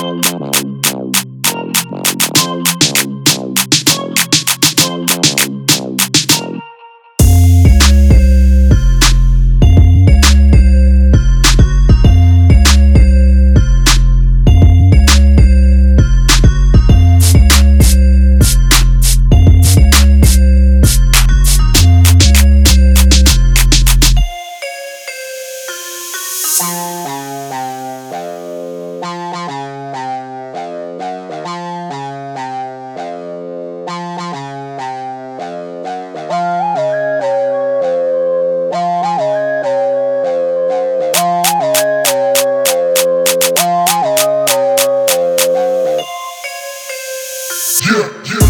Bye. yeah, yeah.